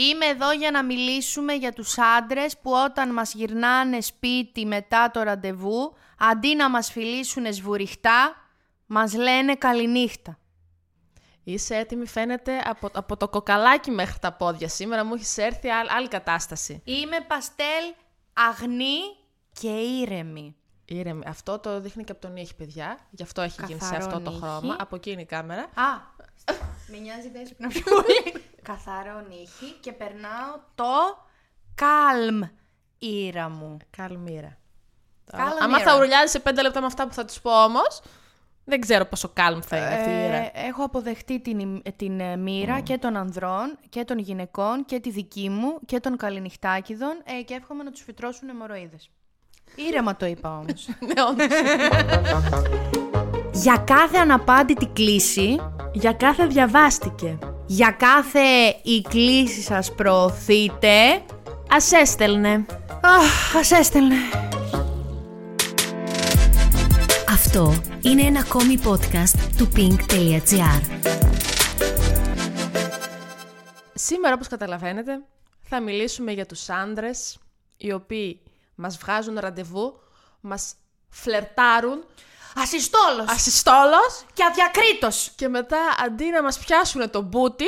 Είμαι εδώ για να μιλήσουμε για τους άντρες που όταν μας γυρνάνε σπίτι μετά το ραντεβού, αντί να μας φιλήσουν σβουριχτά, μας λένε καληνύχτα. Είσαι έτοιμη, φαίνεται, από, από το κοκαλάκι μέχρι τα πόδια. Σήμερα μου έχεις έρθει άλλη, άλλη κατάσταση. Είμαι παστέλ αγνή και ήρεμη. Ήρεμη. Αυτό το δείχνει και από τον ήχη, παιδιά. Γι' αυτό έχει γίνει σε Καθαρό αυτό το ήχη. χρώμα. Από εκεί είναι η κάμερα. Α, με νοιάζει δεν να πιο πολύ. Καθαρό νύχι και περνάω το calm ήρα μου. Καλμήρα. Καλμήρα. Άμα θα ουρλιάζει σε πέντε λεπτά με αυτά που θα τους πω όμως, δεν ξέρω πόσο calm θα είναι αυτή η ήρα. Ε, έχω αποδεχτεί την, ημ- την ε, μοίρα και των ανδρών και των γυναικών και τη δική μου και των καληνυχτάκιδων ε, και εύχομαι να τους φυτρώσουν αιμορροίδες. Ήρεμα το είπα όμως. Ναι, όντως. Για κάθε αναπάντητη κλίση, Για κάθε διαβάστηκε. Για κάθε η κλίση σας προωθείτε, Α έστελνε. αχ, ας έστελνε. Αυτό είναι ένα ακόμη podcast του pink.gr. Σήμερα, όπως καταλαβαίνετε, θα μιλήσουμε για τους άντρες οι οποίοι μας βγάζουν ραντεβού, μας φλερτάρουν Ασυστόλος ασυστόλος και αδιακρίτος. και μετά αντί να μας πιάσουν το μπούτι,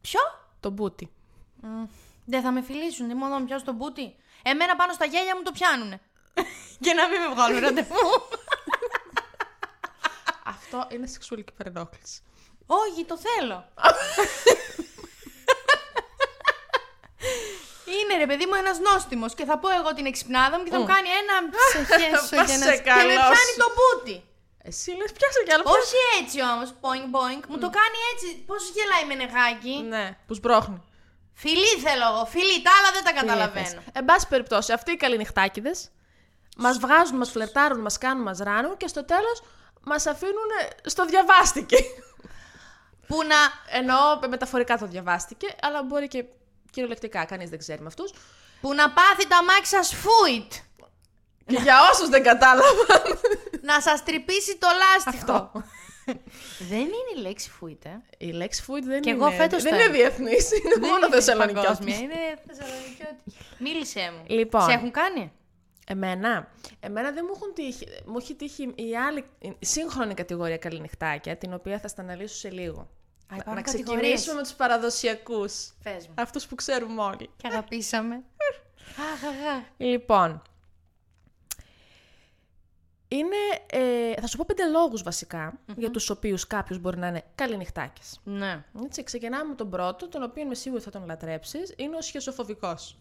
Ποιο; το μπούτι. Δεν θα με φιλήσουν, δεν μόνο να με πιάσουν το μπούτι. Εμένα πάνω στα γέλια μου το πιάνουνε. και να μην με βγάλουν ραντεβού. Αυτό είναι σεξουαλική παρενόχληση. Όχι, το θέλω. Είναι ρε παιδί μου ένας νόστιμος και θα πω εγώ την εξυπνάδα μου και θα μου κάνει ένα σε χέσω Πας και, σε ένα... και με καλό πιάνει σου. το μπούτι. Εσύ λες πιάσε κι άλλο. Όχι έτσι όμως, boing boing, μου το κάνει έτσι. Πώς γελάει με νεγάκι. Ναι, που σμπρώχνει. Φιλί θέλω εγώ, φιλί, τα άλλα δεν τα καταλαβαίνω. Εν πάση περιπτώσει, αυτοί οι καληνυχτάκιδες μας βγάζουν, μας φλερτάρουν, μας κάνουν, μας ράνουν και στο τέλος μας αφήνουν στο διαβάστηκε. Που να... Εννοώ μεταφορικά το διαβάστηκε, αλλά μπορεί και κυριολεκτικά, κανείς δεν ξέρει με αυτούς. Που να πάθει το αμάξι σας φούιτ. Και για όσους δεν κατάλαβαν. να σας τρυπήσει το λάστιχο. Αυτό. δεν είναι η λέξη φούιτ, ε. Η λέξη food δεν Κι είναι. εγώ φέτος δεν το είναι έμαθα. διεθνής, είναι μόνο είναι θεσσαλονικιώτης. παγκόσμια, Είναι θεσσαλονικιώτη. Μίλησέ μου. Λοιπόν. Σε έχουν κάνει; Εμένα, εμένα δεν μου έχουν τύχει. Μου έχει τύχει η άλλη η σύγχρονη κατηγορία καληνυχτάκια, την οποία θα στα αναλύσω σε λίγο. Α, Να- υπάρχουν να κατηγορίες. ξεκινήσουμε με τους παραδοσιακούς. Πες μου. Αυτούς που ξέρουμε όλοι. Και αγαπήσαμε. Αχ, αχ, αχ. Λοιπόν, είναι, ε, θα σου πω πέντε λόγους βασικά, για τους οποίους κάποιος μπορεί να είναι καληνυχτάκης. Ναι. Έτσι, ξεκινάμε με τον πρώτο, τον οποίο είμαι σίγουρη θα τον λατρέψεις, είναι ο σχεσοφοβικός.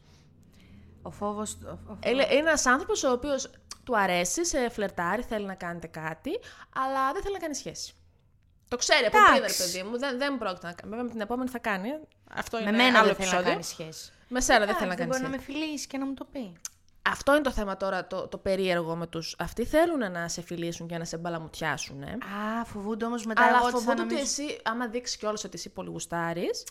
Ο φόβος... ο- ο- Ε, Είναι ένας άνθρωπος ο οποίος του αρέσει, σε φλερτάρει, θέλει να κάνετε κάτι, αλλά δεν θέλει να κάνει σχέση. Το ξέρει από πριν, ρε Εντάξει. παιδί μου. Δεν, δεν πρόκειται να κάνει. Βέβαια, με την επόμενη θα κάνει. Αυτό Με είναι μένα άλλο δεν θέλει να επεισόδιο. κάνει σχέση. Με σένα δεν θέλει να Δεν κάνει μπορεί σχέση. να με φιλήσει και να μου το πει. Αυτό είναι το θέμα τώρα, το, το περίεργο με τους. Αυτοί θέλουν να σε φιλήσουν και να σε μπαλαμουτιάσουν. Ε. Α, φοβούνται όμως μετά Αλλά εγώ ότι θα φοβούνται ότι νομίζω... εσύ, άμα δείξεις κιόλας ότι εσύ πολύ γουστάρεις,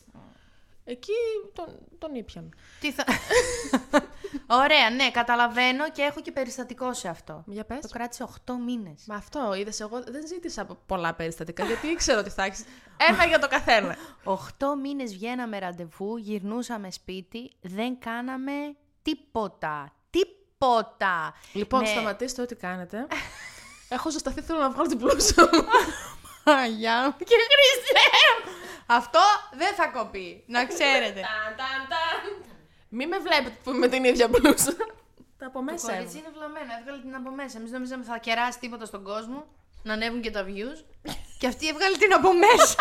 εκεί τον, τον ήπιαμε. Τι θα... Ωραία, ναι, καταλαβαίνω και έχω και περιστατικό σε αυτό. Για πες. Το κράτησε 8 μήνες. Μα αυτό είδες, εγώ δεν ζήτησα πολλά περιστατικά, γιατί ήξερα ότι θα έχεις. Ένα για το καθένα. 8 μήνες βγαίναμε ραντεβού, γυρνούσαμε σπίτι, δεν κάναμε τίποτα. Τίποτα. Λοιπόν, Ναι. σταματήστε ό,τι κάνετε. Έχω ζεσταθεί, θέλω να βγάλω την πλούσα μου. Αγιά μου και Χριστέ μου. Αυτό δεν θα κοπεί, να ξέρετε. Μη με βλέπετε που είμαι με την ίδια πλούσα. Τα από Το μέσα. κορίτσι έβγαλα. είναι βλαμμένο, έβγαλε την από μέσα. Εμείς νομίζαμε θα κεράσει τίποτα στον κόσμο, να ανέβουν και τα views. και αυτή έβγαλε την από μέσα.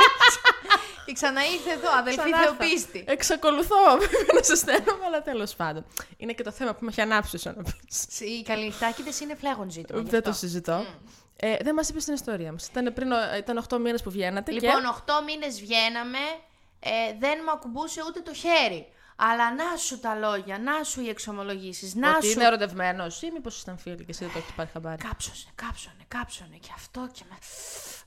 και ξανά ήρθε εδώ, αδελφή Ξανά θα. Θεοπίστη. Εξακολουθώ βέβαια να σε στέλνω, αλλά τέλος πάντων. Είναι και το θέμα που με έχει ανάψει όσο να πεις. Οι καλλιτάκηδε είναι φλέγον ζήτημα. γι' Δεν το αυτό. συζητώ. Ε, δεν μας είπες την ιστορία μας. Ήταν πριν ο- ήταν 8 μήνες που βγαίνατε. Λοιπόν, και... 8 μήνες βγαίναμε, ε, δεν μου ακουμπούσε ούτε το χέρι. Αλλά να σου τα λόγια, να σου οι εξομολογήσεις, να Ότι σου. είναι ερωτευμένος ή μήπως ήταν φίλοι και εσύ δεν το έχεις πάρει χαμπάρι; Κάψωνε, κάψωνε, κάψωνε και αυτό και με.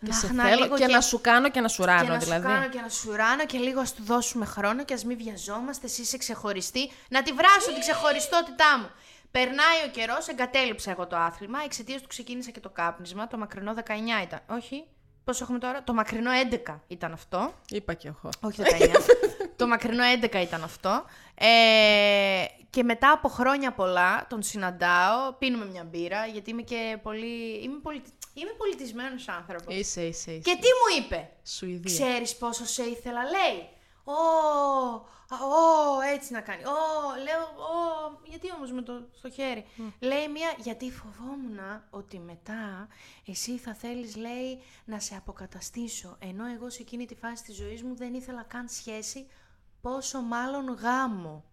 Και σε Αχ, να θέλω λίγο και, να σου κάνω και να σου και ράνω να δηλαδή. σου κάνω και να σου ράνω και λίγο ας του δώσουμε χρόνο και ας μην βιαζόμαστε, εσύ είσαι ξεχωριστή. Να τη βράσω την ξεχωριστότητά μου. Περνάει ο καιρός, εγκατέλειψα εγώ το άθλημα. Εξαιτίας του ξεκίνησα και το κάπνισμα. Το μακρινό 19 ήταν. Όχι. Πώς έχουμε τώρα, το μακρινό 11 ήταν αυτό. Είπα και εγώ. Όχι 19. το μακρινό 11 ήταν αυτό. Ε, και μετά από χρόνια πολλά τον συναντάω, πίνουμε μια μπύρα, γιατί είμαι και πολύ... Είμαι, πολυ... είμαι πολιτισμένος άνθρωπος. Είσαι, είσαι, είσαι. Και τι μου είπε; Σουηδία. Ξέρεις πόσο σε ήθελα, λέει. Ω, α, ω, έτσι να κάνει. Ω, λέω, ω, γιατί όμως με το στο χέρι. Λέει μία, γιατί φοβόμουν ότι μετά εσύ θα θέλεις, λέει, να σε αποκαταστήσω. Ενώ εγώ σε εκείνη τη φάση της ζωής μου δεν ήθελα καν σχέση, πόσο μάλλον γάμο.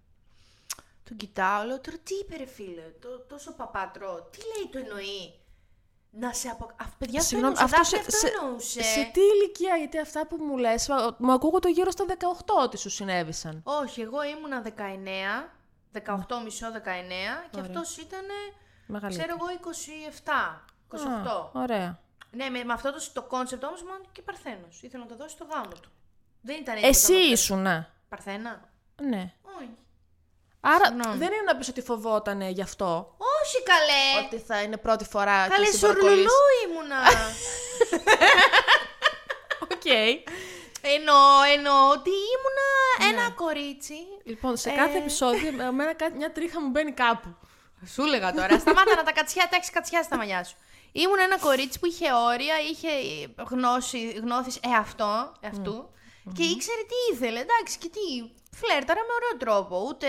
Τον κοιτάω, λέω, τώρα τι είπε ρε φίλε, το, τόσο παπάτρο, τι λέει το εννοεί; Να σε απο... Α, παιδιά, αυτό Συγγνώμη, εννοούσε, αυτό, Δάφνη, σε, αυτό σε, εννοούσε. σε τι ηλικία, γιατί αυτά που μου λες, α, μου ακούγονται γύρω στα 18 ότι σου συνέβησαν. Όχι, εγώ ήμουνα 19, 18 μισό 19 και αυτός ήταν, Μεγαλύτερη. ξέρω εγώ, 27, 28. Α, ωραία. Ναι, με, με αυτό το, το concept όμως ήμουν και παρθένος. Ήθελα να το δώσει στο γάμο του. Δεν ήταν έτσι. Εσύ όταν το ήσουνα. Παρθένα; Ναι. Όχι. Άρα Συγγνώμη. δεν είναι να πεις ότι φοβότανε γι' αυτό; Όχι καλέ. Ότι θα είναι πρώτη φορά Καλέ και συ με παρακαλείς. σουρλουλού ήμουνα. Οκ. εννοώ, εννοώ ότι ήμουνα ένα κορίτσι. Λοιπόν, σε κάθε Ε. επεισόδιο εμένα κάτι- μια τρίχα μου μπαίνει κάπου. Σου έλεγα τώρα, σταμάτα να τα κατσιάς, τα έχεις κατσιάσει στα μαλλιά σου. Ήμουν ένα κορίτσι που είχε όρια, είχε γνώση, γνώθης εαυτό, εαυτού και ήξερε τι ήθελε, εντάξει, και τι, φλέρταρα με ωραίο τρόπο, ούτε...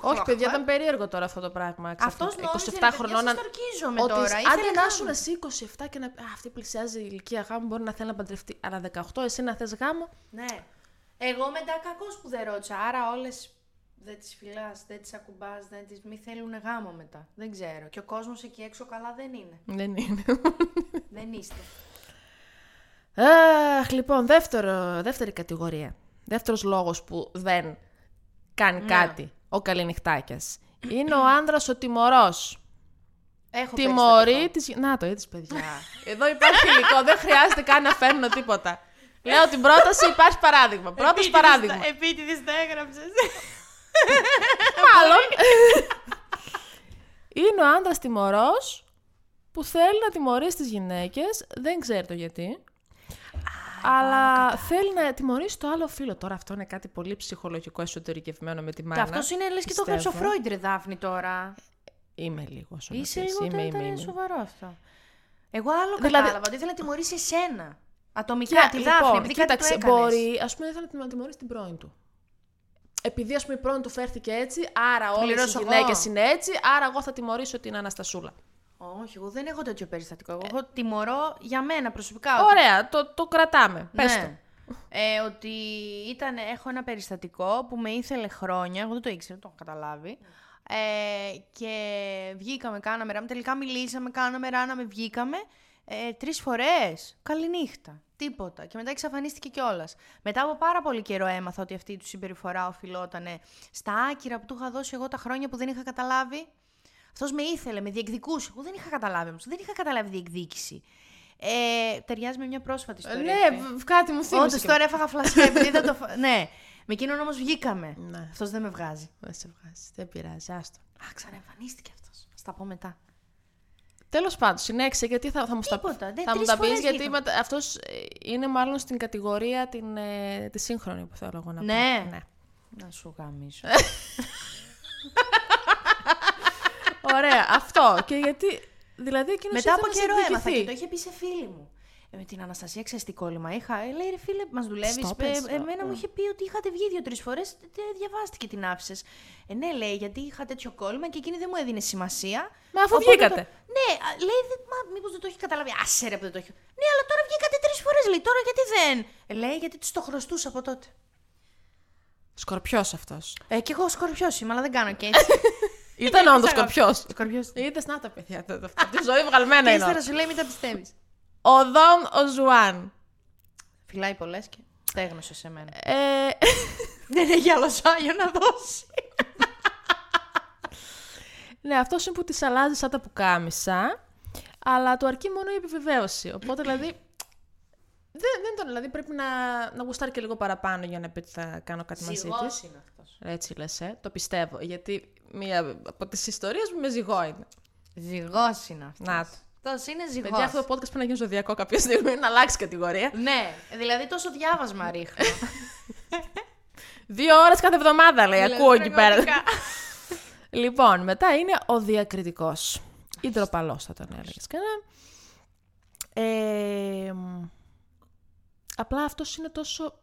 Όχι, παιδιά, ήταν περίεργο τώρα αυτό το πράγμα. Αυτός ξαφνικά. νόμιζε, 27 ρε παιδιά, χρονών. σας να- τορκίζομαι ότι τώρα, Άντε ήθελε να γάμο. ήσουν εσύ 27 και να πει Α, αυτή πλησιάζει η ηλικία γάμου, μπορεί να θέλει να παντρευτεί. Αλλά 18, εσύ να θες γάμο. Ναι. Εγώ μετά κακός που δεν ρώτησα, άρα όλες δεν τις φυλάς, δεν τις ακουμπάς, δεν τις... μη θέλουν γάμο μετά. Δεν ξέρω. Και ο κόσμος εκεί έξω καλά δεν είναι. Δεν είναι. δεν είστε. Αχ, λοιπόν, δεύτερο, δεύτερη κατηγορία. Δεύτερος λόγος που δεν κάνει κάτι ο καληνυχτάκιας. Είναι ο άνδρας ο τιμωρός. Έχω Τιμωρεί περιστατικό. τις... Να το είδες, παιδιά. Εδώ υπάρχει υλικό, δεν χρειάζεται καν να φέρνω τίποτα. Λέω την πρόταση, υπάρχει παράδειγμα. Πρώτος παράδειγμα. Επίτηδες τα έγραψες. Μάλλον. είναι ο άντρα τιμωρός που θέλει να τιμωρήσει τις γυναίκες, δεν ξέρει το γιατί. Αλλά θέλει να τιμωρήσει το άλλο φίλο. Τώρα αυτό είναι κάτι πολύ ψυχολογικό εσωτερικευμένο με τη Και μάνα. αυτός είναι λες και το πιστεύω. έγραψε ο Φρόιντ, ρε Δάφνη τώρα. Είμαι λίγο σοβαρή. Είσαι λίγο είμαι, ήταν είμαι, είμαι. σοβαρό αυτό. Εγώ άλλο Δηλαδή- κατάλαβα, ότι ήθελε να τιμωρήσει εσένα. Ατομικά, Και, τη Δάφνη, λοιπόν, επειδή κάτι του κοίταξε, έκανες. μπορεί, ας πούμε, ήθελε να τιμωρήσει την πρώην του. Επειδή, ας πούμε, η πρώην του φέρθηκε έτσι, άρα όλες οι Πληρώσω εγώ. γυναίκες είναι έτσι, άρα εγώ θα τιμωρήσω την Αναστασούλα. Όχι, εγώ δεν έχω τέτοιο περιστατικό. Εγώ έχω τιμωρώ για μένα προσωπικά. ότι- Ωραία, το, το κρατάμε. Πες το. Ναι. Ε, ότι ήταν, έχω ένα περιστατικό που με ήθελε χρόνια, εγώ δεν το ήξερα, το έχω καταλάβει. Ε, και βγήκαμε, κάναμε ράμε, τελικά μιλήσαμε, κάναμε ράναμε, βγήκαμε. Ε, τρεις φορές, καληνύχτα, τίποτα. Και μετά εξαφανίστηκε κιόλας. Μετά από πάρα πολύ καιρό έμαθα ότι αυτή του συμπεριφορά οφειλόταν στα άκυρα που του είχα δώσει εγώ τα χρόνια που δεν είχα καταλάβει. Αυτός με ήθελε, με διεκδικούσε. Εγώ δεν είχα καταλάβει όμως. Δεν είχα καταλάβει διεκδίκηση. Ε, ταιριάζει με μια πρόσφατη ιστορία. Ναι, αυτή. β- κάτι μου θύμισε. Όντως και τώρα έφαγα φλασιά επειδή δεν το. φα- ναι. Με εκείνον όμως βγήκαμε. Ναι. Αυτός δεν με βγάζει. Δεν σε βγάζει, δεν πειράζει, άστο. Α, ξαναεμφανίστηκε αυτός. Α τα πω μετά. Τέλος πάντων, συνέχισε γιατί θα, θα μου, στα... Τίποτα, ναι, θα μου τρεις τα πεις, φορές γιατί βγήκαμε. αυτός είναι μάλλον στην κατηγορία την, ε, τη σύγχρονη που θέλω εγώ να πω. Ναι. ναι. Να σου γαμίσω. Ωραία, αυτό. Και γιατί. Δηλαδή εκείνος Μετά από καιρό έμαθα και το είχε πει σε φίλη μου. Ε, με την Αναστασία, ξέρει τι κόλλημα είχα. Ε, λέει ρε φίλε, μας δουλεύεις. Στο πες, Ε, εμένα μου είχε πει ότι είχατε βγει δύο-τρεις φορές. Διαβάστηκε την άφησες. Ε, ναι, λέει, γιατί είχα τέτοιο κόλλημα και εκείνη δεν μου έδινε σημασία. Μα αφού Οπότε βγήκατε. το- Ναι, α, λέει, «Δε- μα μήπως δεν το έχει καταλάβει. Άσε ρε που δεν το έχει. Ναι, αλλά τώρα βγήκατε τρεις φορές, λέει. Τώρα γιατί δεν; Ε, λέει, γιατί τη το χρωστούσα από τότε. Σκορπιός αυτός. Ε, κι εγώ σκορπιός είμαι, αλλά δεν κάνω και έτσι. Ήταν όντω σκορπιό. σκορπιός. Είδες να τα παιδιά. το- το- Αυτή τη ζωή βγαλμένα Και είναι. ύστερα όλα. σου λέει, μην τα πιστεύεις. Ο Δον ο Ζουάν. Φυλάει πολλές και στέγνωσε σε μένα. Ε, Δεν έχει άλλο σάγιο να δώσει. ναι, αυτός είναι που τη αλλάζει σαν τα πουκάμισα, αλλά του αρκεί μόνο η επιβεβαίωση. Οπότε δηλαδή. Δεν, δεν τον, δηλαδή πρέπει να, να γουστάρει και λίγο παραπάνω για να πει ότι θα κάνω κάτι μαζί Ζυγός της. είναι αυτός. Έτσι λες, ε. Το πιστεύω. Γιατί μία από τις ιστορίες μου με ζυγό είναι. Ζυγός είναι αυτός. Να το. Αυτός είναι ζυγός. Παιδιά, αυτό το podcast πρέπει να γίνει ζωδιακό κάποια στιγμή, να αλλάξει κατηγορία. Ναι, δηλαδή τόσο διάβασμα ρίχνω. Δύο ώρες κάθε εβδομάδα λέει. Δηλαδή, Ακούω εκεί πέρα. πραγματικά. λοιπόν, μετά είναι ο διακριτικός. Ή ντροπαλό θα τον έλεγες. Ε, μ, απλά αυτός είναι τόσο,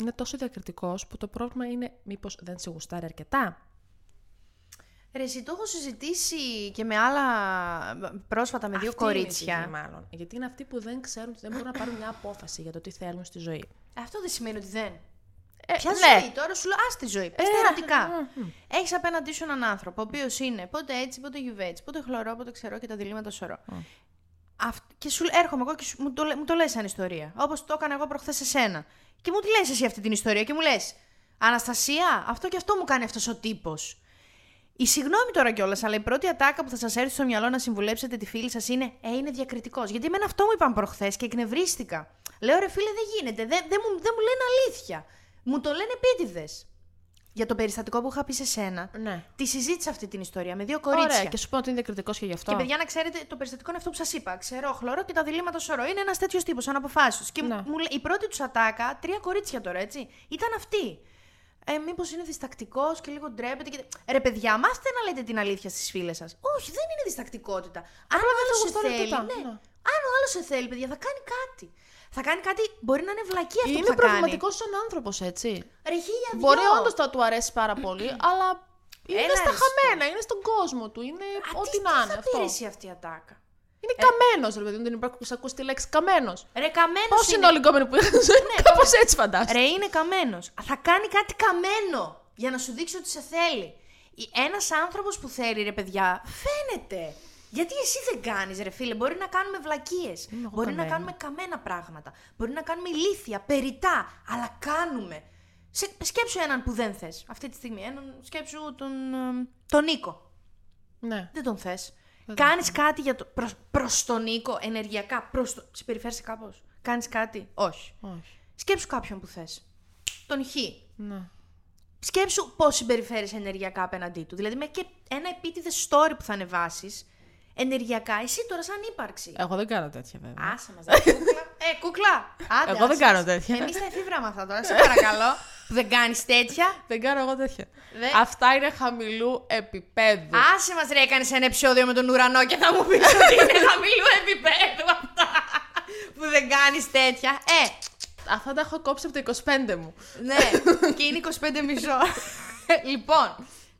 είναι τόσο διακριτικός που το πρόβλημα είναι μήπως δεν σε γουστάρει αρκετά. Ρε, εσύ το έχω συζητήσει και με άλλα πρόσφατα με δύο Αυτή είναι η κορίτσια. φυγή, μάλλον. Γιατί είναι αυτοί που δεν ξέρουν, δεν μπορούν να πάρουν μια απόφαση για το τι θέλουν στη ζωή. Αυτό δεν σημαίνει ότι δεν. Ε, Ποια ναι. ζωή τώρα, σου λέω, ας τη ζωή. Πες Ε, τα ερωτικά. μ, μ. Έχεις απέναντί σου έναν άνθρωπο, ο οποίος είναι πότε έτσι, πότε γιουβέτσι, πότε χλωρό, πότε ξερό και τα διλήμματα σωρό. Αυτ- Και σου έρχομαι εγώ και σου, μου το, λέ- μου το λες σαν ιστορία. Όπως το έκανα εγώ προχθές σε σένα. Και μου τη λες εσύ αυτή την ιστορία και μου λες: Αναστασία, αυτό και αυτό μου κάνει αυτός ο τύπος. Η συγγνώμη τώρα κιόλας, αλλά η πρώτη ατάκα που θα σας έρθει στο μυαλό να συμβουλέψετε τη φίλη σας είναι Ε, είναι διακριτικός. Γιατί εμένα αυτό μου είπαν προχθές και εκνευρίστηκα. Λέω ρε φίλε, δεν γίνεται. Δεν, δεν, μου, δεν μου λένε αλήθεια. Μου το λένε επίτηδες. Για το περιστατικό που είχα πει σε σένα, Ναι. τη συζήτησα αυτή την ιστορία με δύο κορίτσια. Ωραία, και σου πω ότι είναι διακριτικός και γι' αυτό. Και παιδιά, να ξέρετε, το περιστατικό είναι αυτό που σας είπα. Ξέρω, χλωρό και τα διλήμματα σωρό. Είναι ένας τέτοιος τύπος, αναποφάσιστος. Και Ναι. μου, λέ- η πρώτη τους ατάκα, τρία κορίτσια τώρα, έτσι, ήταν αυτή. Ε, Μήπως είναι διστακτικός και λίγο ντρέπεται. Και... Ρε, παιδιά, μάστε να λέτε την αλήθεια στις φίλες σας. Όχι, δεν είναι διστακτικότητα. Αν ο δεν άλλος το σε γουστάρει θέλει. αρκετά, Ναι. ναι. Αν ο άλλος σε θέλει, παιδιά, θα κάνει κάτι. Θα κάνει κάτι, μπορεί να είναι βλακή αυτό είναι που θα προβληματικός σαν άνθρωπος, έτσι. κάνει. Ρε, χίλια δυο. Μπορεί όντως να του αρέσει πάρα πολύ, αλλά είναι Έλα, στα ρε, χαμένα, είναι στον κόσμο του, είναι Α, ό,τι τι, να τι είναι θα αυτό. πήρε εσύ αυτή η ατάκα; Είναι καμένος, ρε παιδί μου, δεν υπάρχει που ακούσει τη λέξη καμένος. Ρε, καμένος Πώς είναι όλοι οι κόμενοι που είχαν ζωή, κάπως έτσι φαντάζομαι. Ρε, είναι καμένος. Θα κάνει κάτι καμένο για να σου δείξει ότι σε θέλει. Ένας άνθρωπος που θέλει, ρε παιδιά, φαίνεται. Γιατί εσύ δεν κάνεις, ρε φίλε; Μπορεί να κάνουμε βλακίες. εγώ Μπορεί να καμένη. κάνουμε καμένα πράγματα. Μπορεί να κάνουμε ηλίθια, περιτά. Αλλά κάνουμε. Σε, σκέψου έναν που δεν θες αυτή τη στιγμή. Έναν, σκέψου τον, ε, τον Νίκο. Ναι. Δεν τον θες. Κάνεις κάτι για το, προς, προς τον Νίκο ενεργειακά. Προς το, συμπεριφέρεσαι κάπως; Κάνεις κάτι; Όχι. Όχι. Σκέψου κάποιον που θες. Τον Χ. Ναι. Σκέψου πώς συμπεριφέρεσαι ενεργειακά απέναντί του. Δηλαδή με και ένα επίτηδες story που θα ανεβάσεις ενεργειακά, εσύ τώρα σαν ύπαρξη. Εγώ δεν κάνω τέτοια βέβαια. Άσε μας, ρε, κούκλα. Ε, κούκλα. Άντε, Εγώ δεν άσε κάνω μας. τέτοια. Εμείς τα εφήβρα με αυτά τώρα, σε παρακαλώ. που δεν κάνεις τέτοια. Δεν κάνω εγώ τέτοια. Δε- Αυτά είναι χαμηλού επίπεδου. Άσε μας ρε, έκανες ένα επεισόδιο με τον ουρανό και θα μου πεις ότι είναι χαμηλού επίπεδου αυτά. που δεν κάνεις τέτοια. Ε, Αυτά τα έχω κόψει από το 25 μου. Ναι, και είναι 25 μισό. λοιπόν,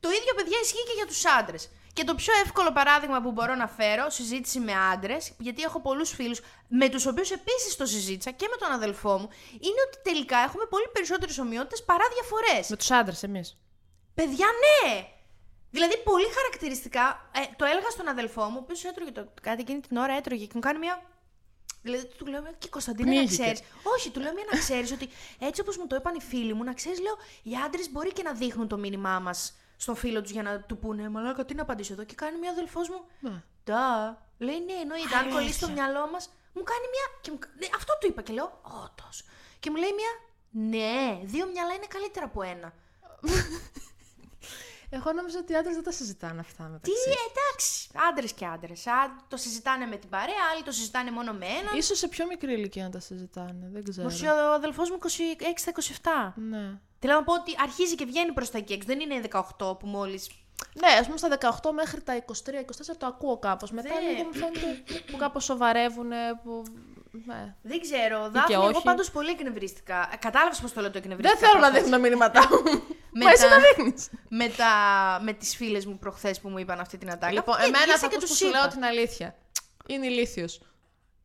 το ίδιο παιδιά ισχύει και για τους άντρες. Και το πιο εύκολο παράδειγμα που μπορώ να φέρω, συζήτηση με άντρες, γιατί έχω πολλούς φίλους με τους οποίους επίσης το συζήτησα και με τον αδελφό μου, είναι ότι τελικά έχουμε πολύ περισσότερες ομοιότητες παρά διαφορές. Με τους άντρες, εμείς. Παιδιά, ναι! Δηλαδή, πολύ χαρακτηριστικά, ε, το έλεγα στον αδελφό μου, ο οποίος έτρωγε το κάτι εκείνη την ώρα, έτρωγε και μου κάνει μια. Δηλαδή, του λέω, και Κωνσταντίνα, να Πνίγηκε. ξέρεις. Όχι, του λέω μια να ξέρεις ότι έτσι όπως μου το είπαν οι φίλοι μου, να ξέρεις, λέω, οι άντρες μπορεί και να δείχνουν το μήνυμά μας στον φίλο τους για να του πούνε, Μαλάκα, τι να απαντήσω εδώ. Και κάνει μια αδελφός μου. Ναι. Ντα. Λέει, ναι, εννοείται. Αν κολλήσει στο Αλήθεια. μυαλό μας, μου κάνει μια. Και μου... ναι, αυτό του είπα και λέω, Όντως. Και μου λέει μια. Ναι, δύο μυαλά είναι καλύτερα από ένα. Εγώ νόμιζα ότι οι άντρες δεν τα συζητάνε αυτά Τι, μεταξύ. εντάξει. Άντρες και άντρες. Το συζητάνε με την παρέα, άλλοι το συζητάνε μόνο με έναν. Ίσως σε πιο μικρή ηλικία να τα συζητάνε. Δεν ξέρω. Μουσι, ο αδελφός μου 26-27. Ναι. Θέλω να πω ότι αρχίζει και βγαίνει προς τα εκεί έξω. Δεν είναι 18 που μόλι. Ναι, ας πούμε στα 18 μέχρι τα 23-24 το ακούω κάπως. Μετά Δεν- λίγο μου φαίνεται που κάπως σοβαρεύουν. Που... Ναι. Δεν ξέρω. και Δάφνη, εγώ όχι. πάντως πολύ εκνευρίστηκα. Κατάλαβες πώς το λέω το εκνευρίστηκα. Δεν θέλω να προχθές. δείχνω τα μήνυματά μου. Με Μα εσύ τα- τα δείχνεις. με, τα... με τις φίλες μου προχθές που μου είπαν αυτή την ατάκα. Λοιπόν, Και εμένα γύρισα θα και ακούς που τους σου είπα. λέω την αλήθεια. Είναι ηλίθιος.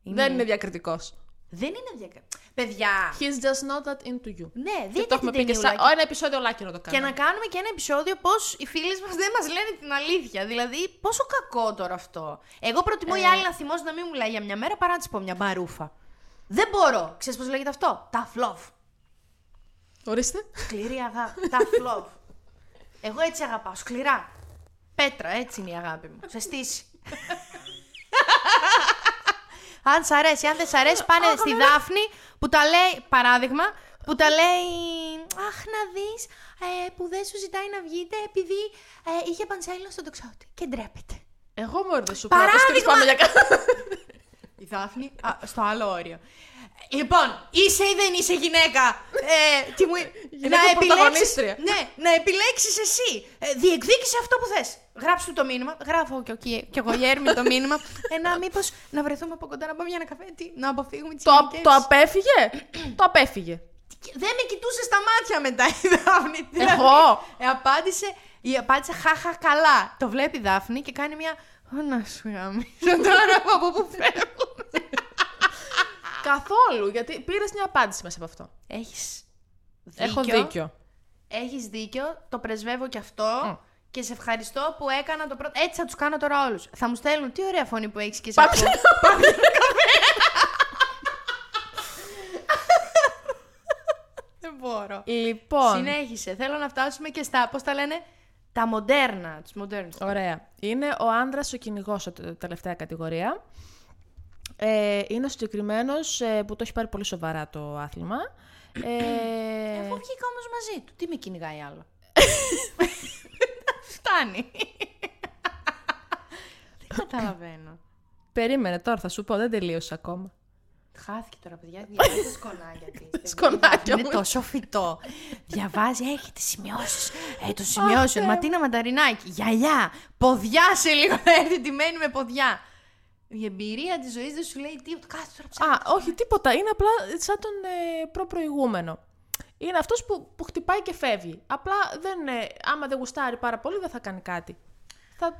Είναι- Δεν είναι διακριτικός. Δεν είναι διακριτικό. Παιδιά. He's just not that into you. Ναι, Και δείτε το έχουμε την πει και ταινιούλα. σαν. Ω, ένα επεισόδιο ολάκυρο το Και κάνουμε. να κάνουμε και ένα επεισόδιο πώς οι φίλες μας δεν μας λένε την αλήθεια. Δηλαδή, πόσο κακό τώρα αυτό. Εγώ προτιμώ Ε. η άλλη να θυμώσει να μην μου μιλάει για μια μέρα παρά να της πω μια μπαρούφα. Δεν μπορώ. Ξέρεις πώς λέγεται αυτό; Tough love. Ορίστε. Σκληρή αγάπη. Tough love. Εγώ έτσι αγαπάω. Σκληρά. Πέτρα, έτσι είναι η αγάπη μου. Σε στήσει. Αν σ' αρέσει, αν δεν σ' αρέσει, πάνε στη Δάφνη που τα λέει, παράδειγμα, που τα λέει Αχ, να δεις ε, που δεν σου ζητάει να βγείτε επειδή ε, είχε πανσέλινο στον τοξότη και ντρέπεται. Εγώ μου έρθει σου Παράδειγμα! πάμε για κάτι. Η Δάφνη, α, στο άλλο όριο. Λοιπόν, είσαι ή δεν είσαι γυναίκα. Ε, τι μου... Γυναίκα πρωταγωνίστρια. Ναι, να επιλέξεις εσύ. Ε, διεκδίκησε αυτό που θες. Γράψου το μήνυμα. Γράφω και, και, και εγώ Γέρμη το μήνυμα. Ε, να μήπως να βρεθούμε από κοντά να πάμε για ένα καφέ. Τι, να αποφύγουμε τις Το, το απέφυγε; το απέφυγε. Δεν με κοιτούσε στα μάτια μετά η Δάφνη. Δηλαδή, Εγώ; Ε, απάντησε, η απάντησε χαχα καλά. Το βλέπει η Δάφνη και κάνει μια. «Ω, να σου γαμίσω τώρα από πού φεύγω. Καθόλου. Γιατί πήρες μια απάντηση μέσα από αυτό. Έχεις δίκιο. Έχω δίκιο. Έχεις δίκιο, το πρεσβεύω και αυτό. Και σε ευχαριστώ που έκανα το πρώτο. Έτσι θα τους κάνω τώρα όλους. Θα μου στέλνουν τι ωραία φωνή που έχεις και σε Πάμε ακούω. Δεν μπορώ. Λοιπόν. Συνέχισε. Θέλω να φτάσουμε και στα, πώς τα λένε, τα μοντέρνα. Τους moderns. Ωραία. Είναι ο άντρα ο κυνηγός, τελευταία κατηγορία. Ε, είναι ο συγκεκριμένος που το έχει πάρει πολύ σοβαρά το άθλημα. Ε, Εγώ βγήκα όμω μαζί του. Τι με κυνηγάει άλλο; Φτάνει. Δεν καταλαβαίνω. περίμενε τώρα, θα σου πω, δεν τελείωσε ακόμα. Χάθηκε τώρα, παιδιά. Διαβάζει σκονάκια της. Σκονάκια Είναι μου. τόσο φυτό. Διαβάζει, έχει τι σημειώσεις. Ε, το σημειώσεων. Ματίνα μανταρινάκι. Γυαλιά. Ποδιά σε λίγο να έρθει τιμένη με ποδιά. Η εμπειρία της ζωής δεν σου λέει τίποτα. Κάτσε τώρα ψάχνει. Α, όχι, τίποτα. Είναι απλά σαν τον ε, προ-προηγούμενο. Είναι αυτός που, που χτυπάει και φεύγει. Απλά δεν, ε, άμα δεν γουστάρει πάρα πολύ, δεν θα κάνει κάτι. Θα...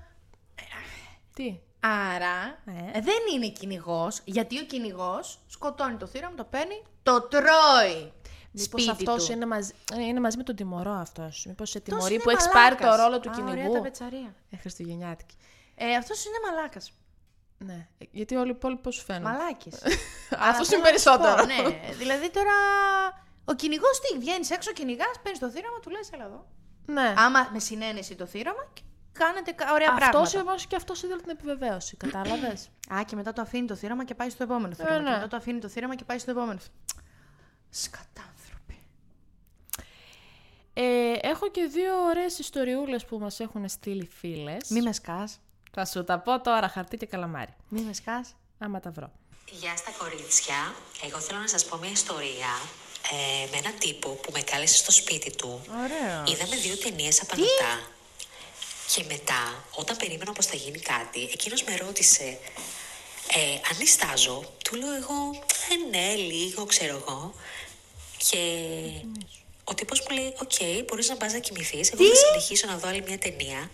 Τι; Άρα Ε. δεν είναι κυνηγός, γιατί ο κυνηγός σκοτώνει το θύραμο, το παίρνει, το τρώει. Μήπως Σπίτι αυτός του. είναι μαζί, ε, είναι μαζί με τον τιμωρό αυτός. Μήπως σε Αυτός τιμωρεί είναι που έχει πάρει το μαλάκας. ρόλο του Α, κυνηγού. Ωραία τα πετσαρία. Ε, Χριστουγεννιάτικη. Ε, αυτός είναι μαλάκας. Ναι. Ε, Γιατί όλοι οι υπόλοιποι πώς σου φαίνονται; Μαλάκες. Αυτός είναι περισσότερο. ναι. Δηλαδή τώρα. Ο κυνηγός τι, βγαίνεις έξω, κυνηγάς, παίρνεις το θύραμα, του λες, έλα εδώ. Ναι. Άμα με συνένεση το θύραμα και κάνετε κα- ωραία Αυτός πράγματα. όμως και αυτός ήθελε την επιβεβαίωση. Κατάλαβες; Α, και μετά το αφήνει το θύραμα και πάει στο επόμενο θύραμα. ναι. Και μετά το αφήνει το θύραμα και πάει στο επόμενο. Σκατάνθρωποι. ε, έχω και δύο ωραίες ιστοριούλες που μας έχουν στείλει φίλες. Μη με σκάς. Θα σου τα πω τώρα χαρτί και καλαμάρι. Μη με σκάς. Άμα τα βρω. Γεια στα κορίτσια. Εγώ θέλω να σας πω μια ιστορία ε, με έναν τύπο που με κάλεσε στο σπίτι του. Ωραίος. Είδαμε δύο ταινίες απανοτά. Και μετά, όταν περίμενα πως θα γίνει κάτι, εκείνος με ρώτησε ε, αν νυστάζω. Του λέω εγώ, ε, ναι, λίγο, ξέρω εγώ. Και ο τύπος μου λέει, οκ, μπορείς να πας να κοιμηθείς. Εγώ θα συνεχίσω να δω άλλη μια ταινία.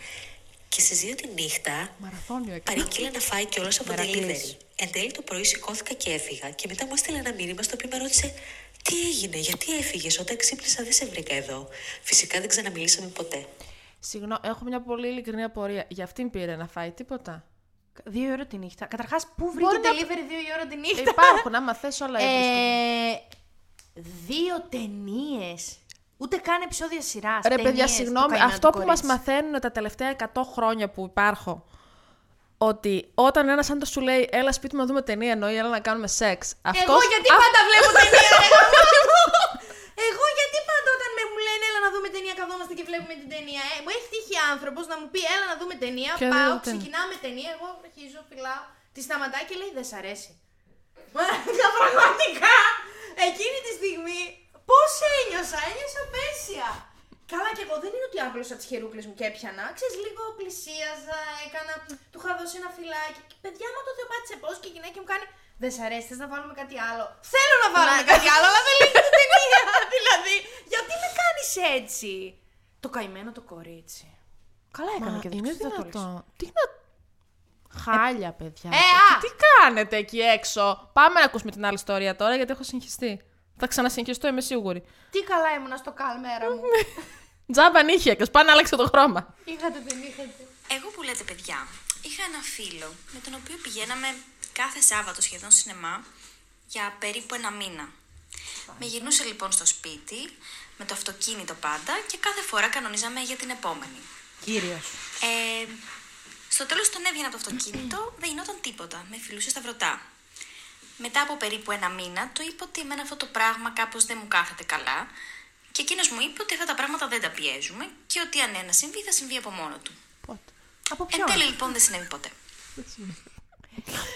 Και στις δύο τη νύχτα, Μαραθώνιο έκανε. παρήγγειλε να φάει κιόλας από Μερακλής. delivery. Εν τέλει το πρωί σηκώθηκα και έφυγα. Και μετά μου έστειλε ένα μήνυμα στο οποίο με ρώτησε τι έγινε, γιατί έφυγες, όταν ξύπνησα δεν σε βρήκα εδώ. Φυσικά δεν ξαναμιλήσαμε ποτέ. Συγγνώμη, έχω μια πολύ ειλικρινή απορία. Για αυτήν πήρε να φάει τίποτα; Δύο η ώρα τη νύχτα. Καταρχάς, πού βρήκε Μπορεί να- delivery δύο η ώρα τη νύχτα; Υπάρχουν, άμα θες όλα έβρισκονται. ε, δύο ταινίες. Ούτε καν επεισόδια σειράς. Ρε παιδιά, συγγνώμη, αυτό που μας μαθαίνουν τα τελευταία 100 χρόνια που υπάρχω, ότι όταν ένας άντρας σου λέει έλα σπίτι μου να δούμε ταινία, εννοεί έλα να κάνουμε σεξ. Αυτός, Εγώ γιατί α- πάντα βλέπω ταινία, ρε γαμότο. Εγώ γιατί πάντα όταν με μου λένε έλα να δούμε ταινία, καθόμαστε και βλέπουμε την ταινία. Ε, μου έχει τύχει άνθρωπος να μου πει έλα να δούμε ταινία. Και πάω, δεν ταινία. ξεκινάμε ταινία. Εγώ αρχίζω, φυλάω. Τη σταματάει και λέει δεν σ' αρέσει. Μαλάκα, πραγματικά εκείνη τη στιγμή πώς ένιωσα, ένιωσα απέσια. Καλά και εγώ δεν είναι ότι άπλωσα τις χερούκλες μου και έπιανα. Ξέρεις, λίγο πλησίαζα, έκανα, του είχα δώσει ένα φυλάκι. Και παιδιά μου το θεοπάτησε πώς και η γυναίκα μου κάνει. Δεν σ' αρέσει, θες να βάλουμε κάτι άλλο. Θέλω να βάλουμε κάτι άλλο, αλλά δεν λέει την ταινία. δηλαδή, γιατί με κάνεις έτσι; Το καημένο το κορίτσι. Καλά έκανε Μα και δεν είναι ξέρω, δεν το δυνατό. Τι να... Χάλια, παιδιά. Ε, τι, α! τι κάνετε εκεί έξω; Πάμε να ακούσουμε την άλλη ιστορία τώρα, γιατί έχω συγχυστεί. Θα ξανασυγχυστώ, είμαι σίγουρη. Τι καλά ήμουνα στο καλμέρα μου. Τζάμπα νύχια, πάνε άλλαξε το χρώμα. είχατε, δεν είχατε. Εγώ που λέτε παιδιά, είχα ένα φίλο με τον οποίο πηγαίναμε κάθε Σάββατο σχεδόν σινεμά για περίπου ένα μήνα. Με γυρνούσε λοιπόν στο σπίτι, με το αυτοκίνητο πάντα και κάθε φορά κανονίζαμε για την επόμενη. Κύριος. Ε, στο τέλος όταν έβγαινα από το αυτοκίνητο δεν γινόταν τίποτα, με φιλούσε στα βρωτά. Μετά από περίπου ένα μήνα του είπα ότι εμένα αυτό το πράγμα κάπως δεν μου κάθεται καλά και εκείνος μου είπε ότι αυτά τα πράγματα δεν τα πιέζουμε και ότι αν ένα συμβεί θα συμβεί από μόνο του. Πότε. Από Εν ποιον. τέλει λοιπόν δεν συνέβη ποτέ.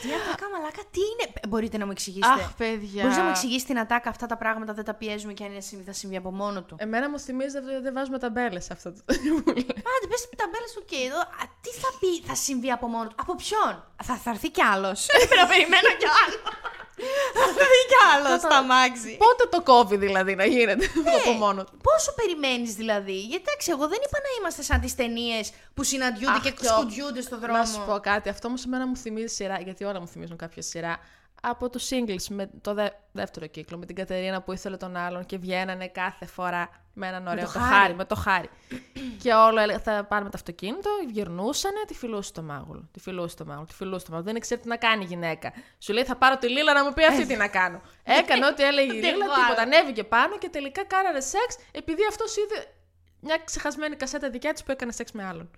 Τι ατάκα μαλάκα, τι είναι; Ε, Μπορείτε να μου εξηγήσετε. Αχ, παιδιά. Μπορείς να μου εξηγήσεις την ατάκα αυτά τα πράγματα δεν τα πιέζουμε και αν είναι συμβεί, θα συμβεί από μόνο του. Εμένα μου θυμίζει δεν δεν βάζουμε ταμπέλες σε αυτό το. Άντε, πες τα μπέλε του και εδώ. Α, τι θα πει, θα συμβεί από μόνο του; Από ποιον; Θα, θα έρθει κι άλλος. Πρέπει να περιμένω κι άλλο. Θα έρθει κι άλλο στο αμάξι. Πότε το κόβει δηλαδή να γίνεται αυτό από μόνος του; Πόσο περιμένεις δηλαδή; Γιατί εντάξει, εγώ δεν είπα να είμαστε σαν τις ταινίες που συναντιούνται και Αυτό. σκουντιούνται στο δρόμο. Να σου πω κάτι. Αυτό όμως εμένα μου θυμίζει σειρά, γιατί όλα μου θυμίζουν κάποια σειρά. Από τους singles με το δε- δεύτερο κύκλο, με την Κατερίνα που ήθελε τον άλλον και βγαίνανε κάθε φορά με έναν ωραίο το το, χάρι. χάρι. με το χάρι. και όλο έλεγε θα πάρουμε το αυτοκίνητο, γυρνούσανε, τη φιλούσε το μάγουλο. Τη φιλούσε το μάγουλο, τη φιλούσε το μάγουλο. Δεν ήξερε τι να κάνει η γυναίκα. Σου λέει θα πάρω τη Λίλα να μου πει αυτή τι να κάνω. Έκανε ό,τι έλεγε η Δεν Λίλα, έχω τίποτα. άλλο. Ανέβηκε πάνω και τελικά κάνανε σεξ επειδή αυτός είδε μια ξεχασμένη κασέτα δικιά της που έκανε σεξ με άλλον.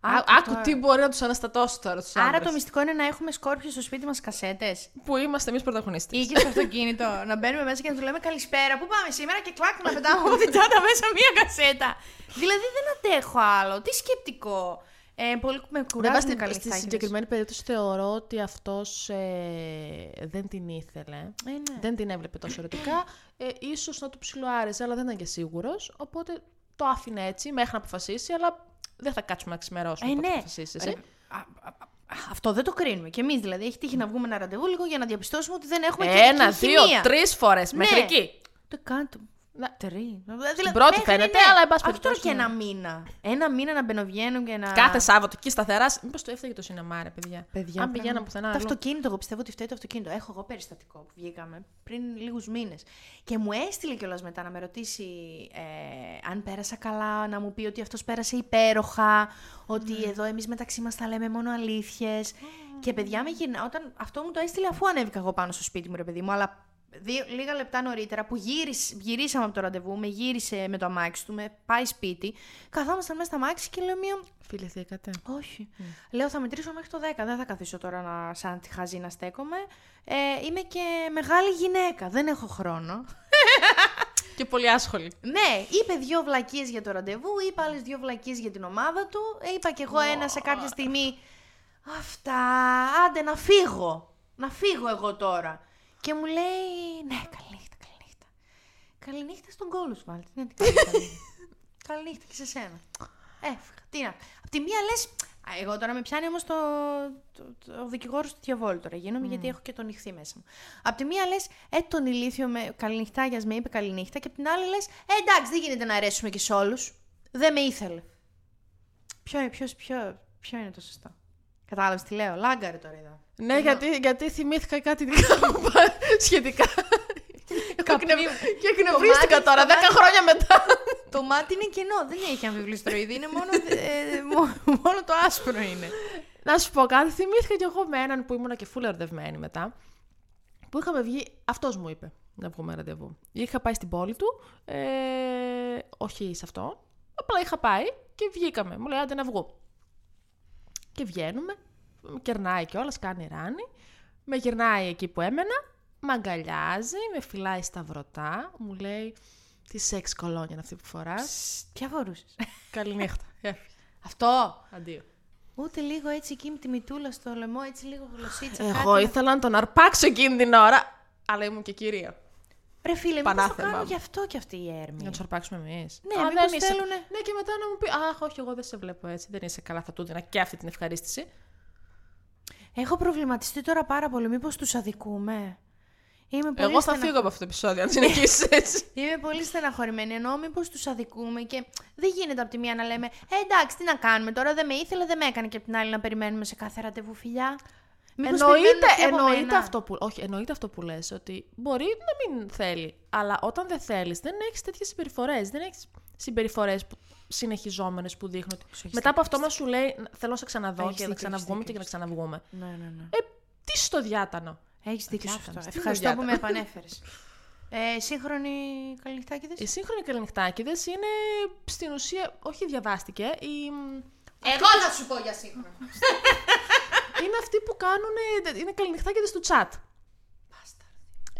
Α, Άκου άκου τώρα. τι μπορεί να τους αναστατώσει τώρα τους Άρα το μυστικό είναι να έχουμε σκόρπιο στο σπίτι μας κασέτες. Που είμαστε εμείς πρωταγωνιστέ. Ή και στο αυτοκίνητο. να μπαίνουμε μέσα και να του λέμε καλησπέρα. Πού πάμε σήμερα και κλάκ να πετάμε από την τσάντα μέσα μία κασέτα. δηλαδή δεν αντέχω άλλο. Τι σκεπτικό. Ε, πολύ με Βέβαια, κουράζει στη, καλή στη συγκεκριμένη περίπτωση θεωρώ ότι αυτός ε, δεν την ήθελε. Ε, ναι. Δεν την έβλεπε τόσο ερωτικά. Ε, ίσως να του ψιλοάρεσε, αλλά δεν ήταν και σίγουρος. Οπότε το άφηνε έτσι μέχρι να αποφασίσει, αλλά δεν θα κάτσουμε να ξημερώσουμε. Ε, πότε ναι. αποφασίσεις εσύ. Ρε, α, α, α, Αυτό δεν το κρίνουμε. Και εμείς δηλαδή. Έχει τύχει να βγούμε ένα ραντεβού λίγο για να διαπιστώσουμε ότι δεν έχουμε και- Ένα, και δύο, χημεία. τρεις φορές. Ναι. Μέχρι εκεί. Το κάτω. Να- Τρει. Στην πρώτη φαίνεται, αλλά εν πάση Αυτό περιπτώσει, και ναι. ένα μήνα. Ένα μήνα να μπαινοβγαίνω και να. Κάθε Σάββατο εκεί σταθερά. Μήπως το έφταιγε το σινεμά, ρε παιδιά. Παιδιά, Αν πηγαίναμε πράγμα. πουθενά. Το αλλού. αυτοκίνητο, εγώ πιστεύω ότι φταίει το αυτοκίνητο. Έχω εγώ περιστατικό που βγήκαμε πριν λίγους μήνες. Και μου έστειλε κιόλας μετά να με ρωτήσει ε, αν πέρασα καλά, να μου πει ότι αυτός πέρασε υπέροχα, ότι Ναι. εδώ εμείς μεταξύ μας θα λέμε μόνο αλήθειες. Και παιδιά με γυρνά. Όταν αυτό μου το έστειλε αφού ανέβηκα εγώ πάνω στο σπίτι μου, ρε παιδί μου, αλλά δύο, λίγα λεπτά νωρίτερα που γύρισ, γυρίσαμε από το ραντεβού, με γύρισε με το αμάξι του, με πάει σπίτι. Καθόμασταν μέσα στο αμάξι και λέω μία. Φιληθήκατε. Όχι. Λέω θα μετρήσω μέχρι το 10. Δεν θα καθίσω τώρα να, σαν τη χαζή να στέκομαι. Ε, είμαι και μεγάλη γυναίκα. Δεν έχω χρόνο. Και πολύ άσχολη. ναι, είπε δύο βλακίες για το ραντεβού, είπα άλλες δύο βλακίες για την ομάδα του. Ε, είπα κι εγώ ένα σε κάποια στιγμή. Αυτά. Άντε να φύγω. Να φύγω εγώ τώρα. Και μου λέει, ναι, καληνύχτα, καληνύχτα. Καληνύχτα στον κόλο σου, βάλτε. Ναι, τι καληνύχτα. καληνύχτα και σε σένα. Έφυγα. Τι να. Απ' τη μία λες. Εγώ τώρα με πιάνει όμως το, το, το, ο δικηγόρος του διαβόλου τώρα. Γίνομαι γιατί έχω και τον νυχθή μέσα μου. Απ' τη μία λες, ε, τον ηλίθιο με καληνυχτάγια με είπε καληνύχτα. Και απ' την άλλη λες, ε, εντάξει, δεν γίνεται να αρέσουμε και σε όλους. Δεν με ήθελε. Ποιο, ποιος, ποιο, ποιο είναι το σωστό; Κατάλαβες τι λέω. Λάγκαρε τώρα εδώ. Ναι, γιατί, γιατί θυμήθηκα κάτι δικά μου πα- σχετικά. Καπνί- και εκνευρίστηκα μάτι τώρα, στο 10 μάτι. χρόνια μετά. Το μάτι είναι κενό. Δεν έχει αμφιβληστροειδή. Είναι μόνο, ε, μό- μόνο το άσπρο είναι. Να σου πω κάτι, θυμήθηκα κι εγώ με έναν που ήμουνα και φούλα ερωτευμένη μετά. Που είχαμε βγει, αυτός μου είπε να βγούμε ραντεβού. Είχα πάει στην πόλη του, ε, όχι σε αυτό, απλά είχα πάει και βγήκαμε. Μου λέει άντε να βγω. Και βγαίνουμε, με κερνάει κιόλας, κάνει ράνι, με γυρνάει εκεί που έμενα, με αγκαλιάζει, με φυλάει στα βρωτά, μου λέει τι σεξ κολόνια είναι αυτή που φοράς. Ποια φορούσε. Καληνύχτα. Έφυγε. Αυτό. Αντίο. Ούτε λίγο έτσι εκεί με τη μητούλα στο λαιμό, έτσι λίγο γλωσσίτσα. Εγώ κάτι. ήθελα να τον αρπάξω εκείνη την ώρα, αλλά ήμουν και κυρία. Ρε φίλε, μήπως το Πανάθεμά κάνουν μου. γι' αυτό κι αυτή η έρμη. Να τους αρπάξουμε εμείς. Ναι, μήπως θέλουνε- Ναι, και μετά να μου πει Αχ, όχι, εγώ δεν σε βλέπω έτσι. Δεν είσαι καλά, θα του δίνα και αυτή την ευχαρίστηση. Έχω προβληματιστεί τώρα πάρα πολύ. Μήπως τους αδικούμε; Είμαι πολύ, Εγώ θα στενα- φύγω από αυτό το επεισόδιο, αν συνεχίσεις έτσι. Είμαι πολύ στεναχωρημένη. Εννοώ μήπως τους αδικούμε και δεν γίνεται από τη μία να λέμε Ε, εντάξει, τι να κάνουμε τώρα, δεν με ήθελε, δεν με έκανε και από την άλλη να περιμένουμε σε κάθε ραντεβού φιλιά. Μήπως εννοείται, περιμένουν και από εννοείται, μένα. αυτό που, όχι, εννοείται αυτό που λες, ότι μπορεί να μην θέλει, αλλά όταν δεν θέλεις δεν έχεις τέτοιες συμπεριφορές, δεν έχεις συμπεριφορές που, συνεχιζόμενες που δείχνουν ότι έχεις μετά από αυτό μας σου λέει θέλω να σε ξαναδώ Έχεις και να δίκιο, ξαναβγούμε έχεις και να ξαναβγούμε. Ναι, ναι, ναι. Ε, τι στο διάτανο. Έχεις δίκιο σε διάτανος, αυτό. τι Ευχαριστώ είναι που ο με επανέφερες. Ε, σύγχρονη καληνυχτάκηδες. Οι σύγχρονοι καληνυχτάκιδες είναι στην ουσία, όχι διαβάστηκε, η, Εγώ θα σου πω για σύγχρονο. είναι αυτοί που κάνουν, είναι καληνυχτάκιδες του chat.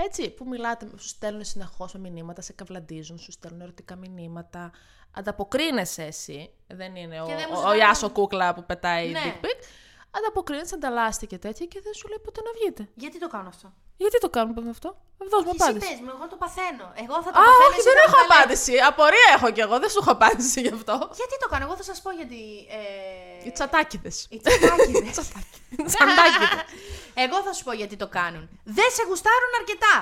Έτσι, που μιλάτε, σου στέλνουν συνεχώς με μηνύματα, σε καβλαντίζουν, σου στέλνουν ερωτικά μηνύματα. Ανταποκρίνεσαι εσύ. Δεν είναι ο, Και δεν μου ο, ο ζητάνε- Ιάσο Κούκλα που πετάει Ναι. dick pic. ανταποκρίνεται, ανταλλάσσεται και τέτοια και δεν σου λέει ποτέ να βγείτε. Γιατί το κάνω αυτό; Γιατί το κάνουμε αυτό, δώσ' μου Εσύ απάντηση. πες μου, εγώ το παθαίνω. Εγώ θα το Α, παθαίνω. όχι, εσύ δεν θα έχω μου τα λες. απάντηση. Απορία έχω κι εγώ, δεν σου έχω απάντηση γι' αυτό. Γιατί το κάνω, εγώ θα σας πω γιατί. Ε... Οι τσατάκιδες. Οι τσατάκιδες. Τσαντάκιδες. Εγώ θα σου πω γιατί το κάνουν. Δεν σε γουστάρουν αρκετά.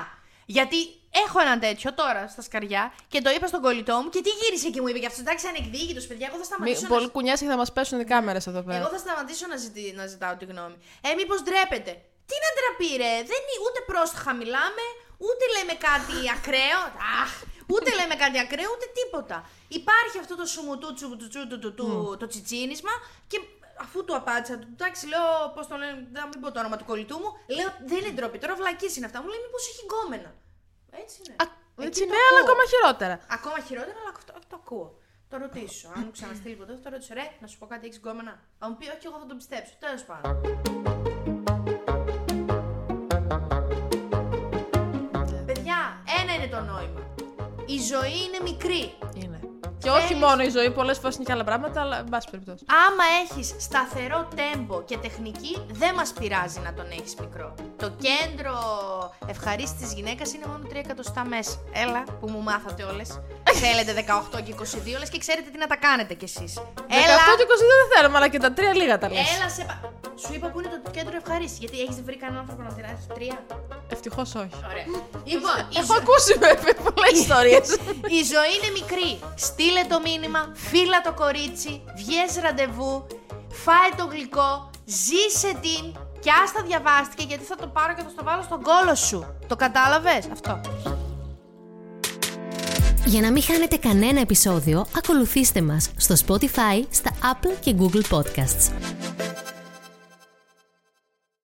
Γιατί έχω έναν τέτοιο τώρα στα σκαριά και το είπα στον κολλητό μου και τι γύρισε και μου είπε και αυτό. Εντάξει, ανεκδίκητο, παιδιά. Εγώ θα σταματήσω. να... Πολύ κουνιάσαι και θα μας πέσουν οι κάμερες εδώ πέρα. Εγώ θα σταματήσω να, ζητή, να ζητάω τη γνώμη. Ε, μήπως ντρέπεται. Τι να ντραπεί, ρε; Δεν είναι ούτε πρόστιχα μιλάμε, ούτε λέμε κάτι ακραίο. Αχ, ούτε λέμε κάτι ακραίο, ούτε τίποτα. Υπάρχει αυτό το σουμουτού τσου, του, τσου, του, του, του, το τσιτσίνισμα και αφού του απάντησα, του εντάξει, λέω πώς το λένε, να μην πω το όνομα του κολλητού μου, λέω δεν είναι ντροπή, τώρα βλακής είναι αυτά. Μου λέει μήπως έχει γκόμενα. Έτσι είναι. Α, Εκεί Έτσι το ναι, αλλά ακούω. ακόμα χειρότερα. Ακόμα χειρότερα, αλλά αυτό το ακούω. Το ρωτήσω. Αν μου ξαναστείλει ποτέ, θα το ρωτήσω. Ρε, να σου πω κάτι, έχεις γκόμενα; Θα μου πει, Όχι, εγώ θα τον πιστέψω. Τέλος πάντων. Η ζωή είναι μικρή. Είναι. Και όχι μόνο η ζωή, πολλές φορές είναι και άλλα πράγματα, αλλά εν πάση περιπτώσει. Άμα έχεις σταθερό τέμπο και τεχνική, δεν μας πειράζει να τον έχεις μικρό. Το κέντρο ευχαρίστησης της γυναίκας είναι μόνο 3 εκατοστά μέσα. Έλα, που μου μάθατε όλες. Θέλετε 18 και 22 λες και ξέρετε τι να τα κάνετε κι εσείς. 18 Έλα, και 22 δεν θέλουμε, αλλά και τα τρία λίγα τα λες. έλα σε... πα- Σου είπα που είναι το κέντρο ευχαρίστησης, γιατί έχεις βρει κανέναν άνθρωπο να την έχει τρία; Ευτυχώς όχι. Ωραία. λοιπόν, η, Έχω ζω- ακούσει με πολλές ιστορίες. η ζωή είναι μικρή. Στείλε το μήνυμα, φύλα το κορίτσι, βγες ραντεβού, φάε το γλυκό, ζήσε την και άστα διαβάστηκε γιατί θα το πάρω και θα στο βάλω στον κόλο σου. Το κατάλαβες αυτό; Για να μην χάνετε κανένα επεισόδιο, ακολουθήστε μας στο Spotify, στα Apple και Google Podcasts.